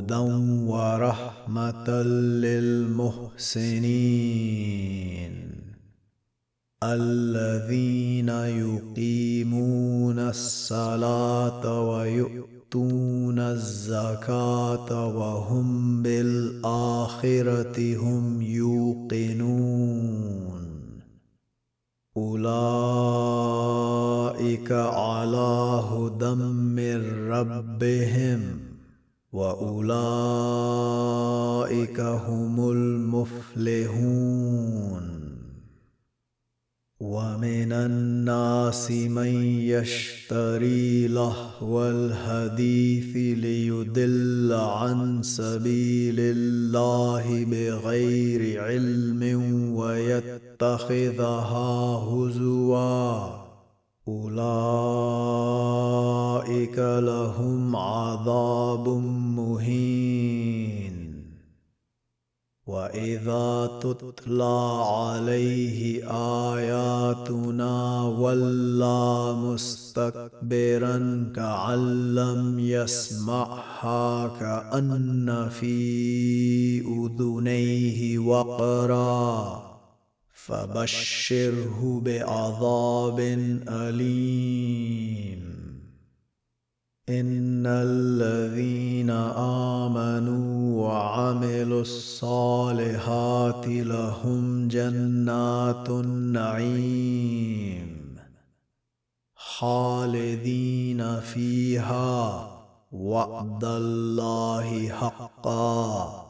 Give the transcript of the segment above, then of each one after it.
هدى ورحمة للمحسنين. الذين يقيمون الصلاة ويؤتون الزكاة وهم بالآخرة هم يوقنون. أولئك على هدى من ربهم. وأولئك هم المفلحون. ومن الناس من يشتري لهو الحديث ليدل عن سبيل الله بغير علم ويتخذها هزوا. أولئك لهم عذاب مهين. وإذا تتلى عليه آياتنا ولى مستكبرا كأن لم يسمعها كأن في أذنيه وقرا. فبشره بعذاب أليم. إن الذين آمنوا وعملوا الصالحات لهم جنات النعيم خالدين فيها وعد الله حقا.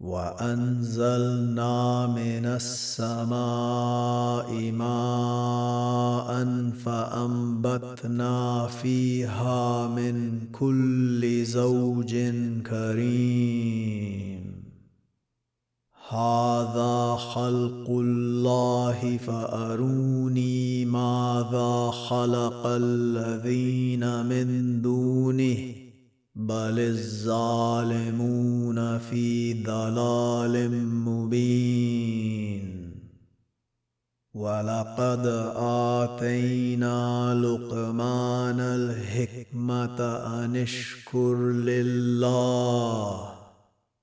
وأنزلنا من السماء ماء فأنبتنا فيها من كل زوج كريم. هذا خلق الله فأروني ماذا خلق الذين من دونه. بل الظالمون في ضلال مبين. ولقد آتينا لقمان الحكمة أن اشكر لله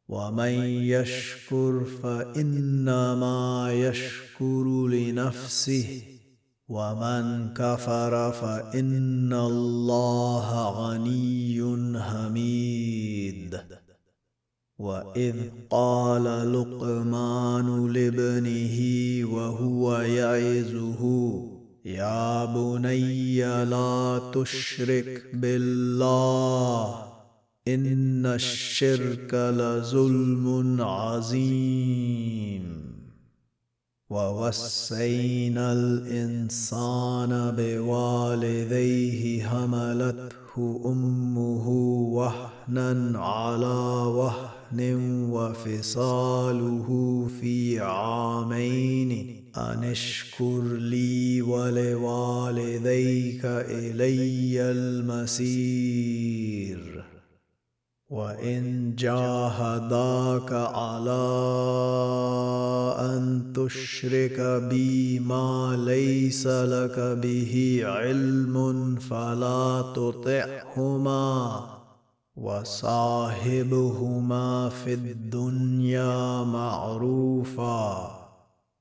ومن يشكر فإنما يشكر لنفسه. ومن كفر فان الله غني حميد واذ قال لقمان لابنه وهو يعظه يا بني لا تشرك بالله ان الشرك لظلم عظيم. ووصينا الإنسان بوالديه حملته أمه وهنا على وهن وفصاله في عامين. أن اشكر لي ولوالديك إلي المسير. وإن جاهداك على أن تشرك بي ما ليس لك به علم فلا تطعهما وصاحبهما في الدنيا معروفا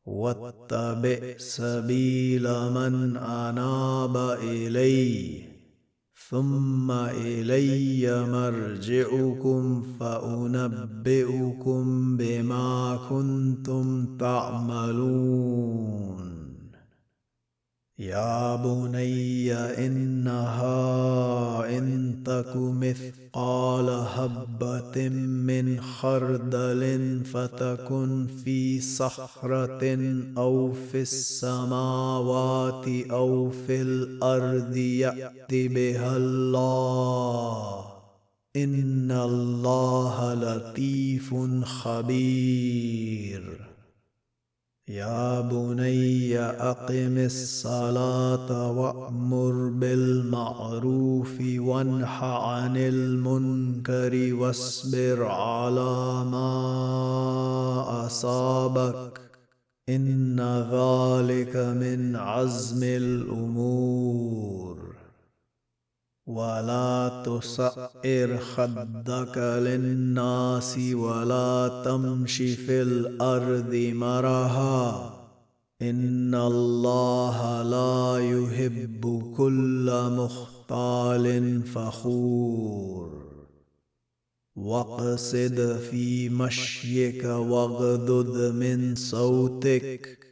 واتبع سبيل من أناب إليه. ثم إلي مرجعكم فأنبئكم بما كنتم تعملون. يا بني إنها إن تك مثقال هبة من خردل فتكن في صخرة أو في السماوات أو في الأرض يأت بها الله. إن الله لطيف خبير. يا بني أقم الصلاة وأمر بالمعروف وانح عن المنكر واصبر على ما أصابك. إن ذلك من عزم الأمور. ولا تصعر خدك للناس ولا تمش في الأرض مرها ان الله لا يحب كل مختال فخور واقصد في مشيك واغضض من صوتك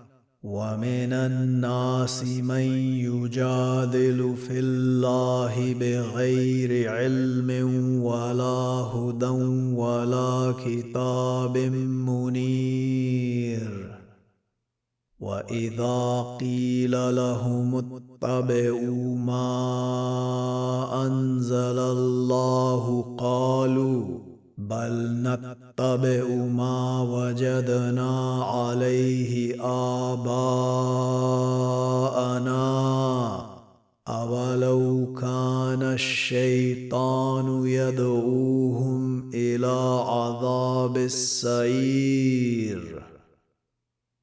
ومن الناس من يجادل في الله بغير علم ولا هدى ولا كتاب منير. وإذا قيل لهم اتبعوا ما أنزل الله قالوا بل نتبع ما وجدنا عليه آباءنا. أولو كان الشيطان يدعوهم إلى عذاب السعير.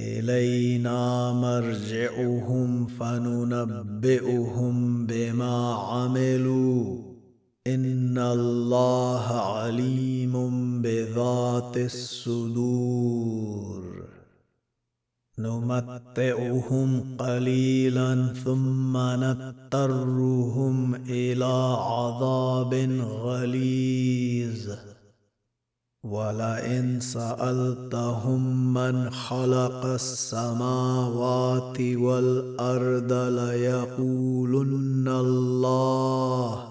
إلينا مرجعهم فننبئهم بما عملوا. إن الله عليم بذات الصدور. نمتعهم قليلا ثم نضطرهم إلى عذاب غليظ. ولئن سألتهم من خلق السماوات والأرض ليقولن الله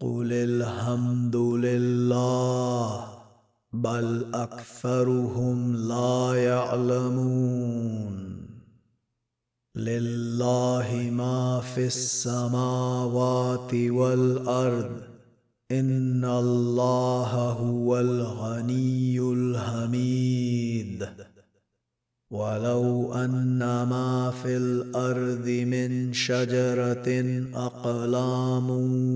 قل الحمد لله بل أكثرهم لا يعلمون. لله ما في السماوات والأرض ان الله هو الغني الحميد ولو ان ما في الأرض من شجره اقلام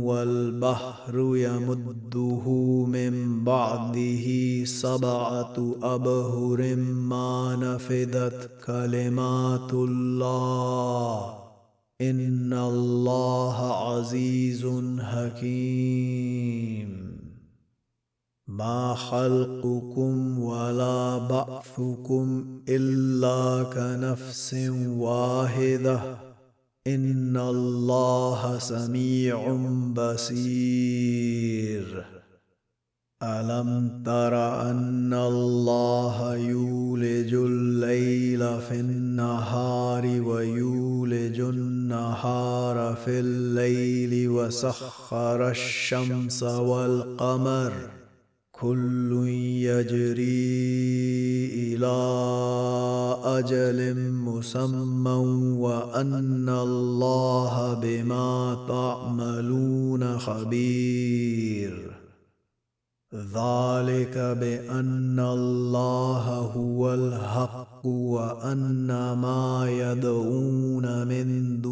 والبحر يمده من بعده سبعه ابهر ما نفدت كلمات الله إن الله عزيز حكيم. ما خلقكم ولا بعثكم إلا كنفس واحدة. إن الله سميع بصير. ألم تر أن الله يولج الليل في النهار ويولج النهار في الليل وسخر الشمس والقمر كل يجري إلى أجل مسمى وأن الله بما تعملون خبير. ذلك بأن الله هو الحق وأن ما يدعون من دونه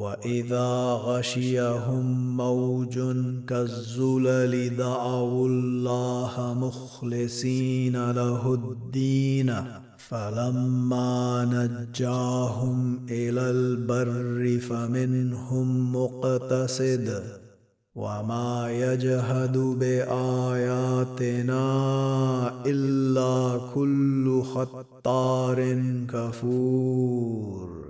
واذا غشيهم موج كالزلل دعوا الله مخلصين له الدين فلما نجاهم إلى البر فمنهم مقتصد وما يجهد باياتنا الا كل ختار كفور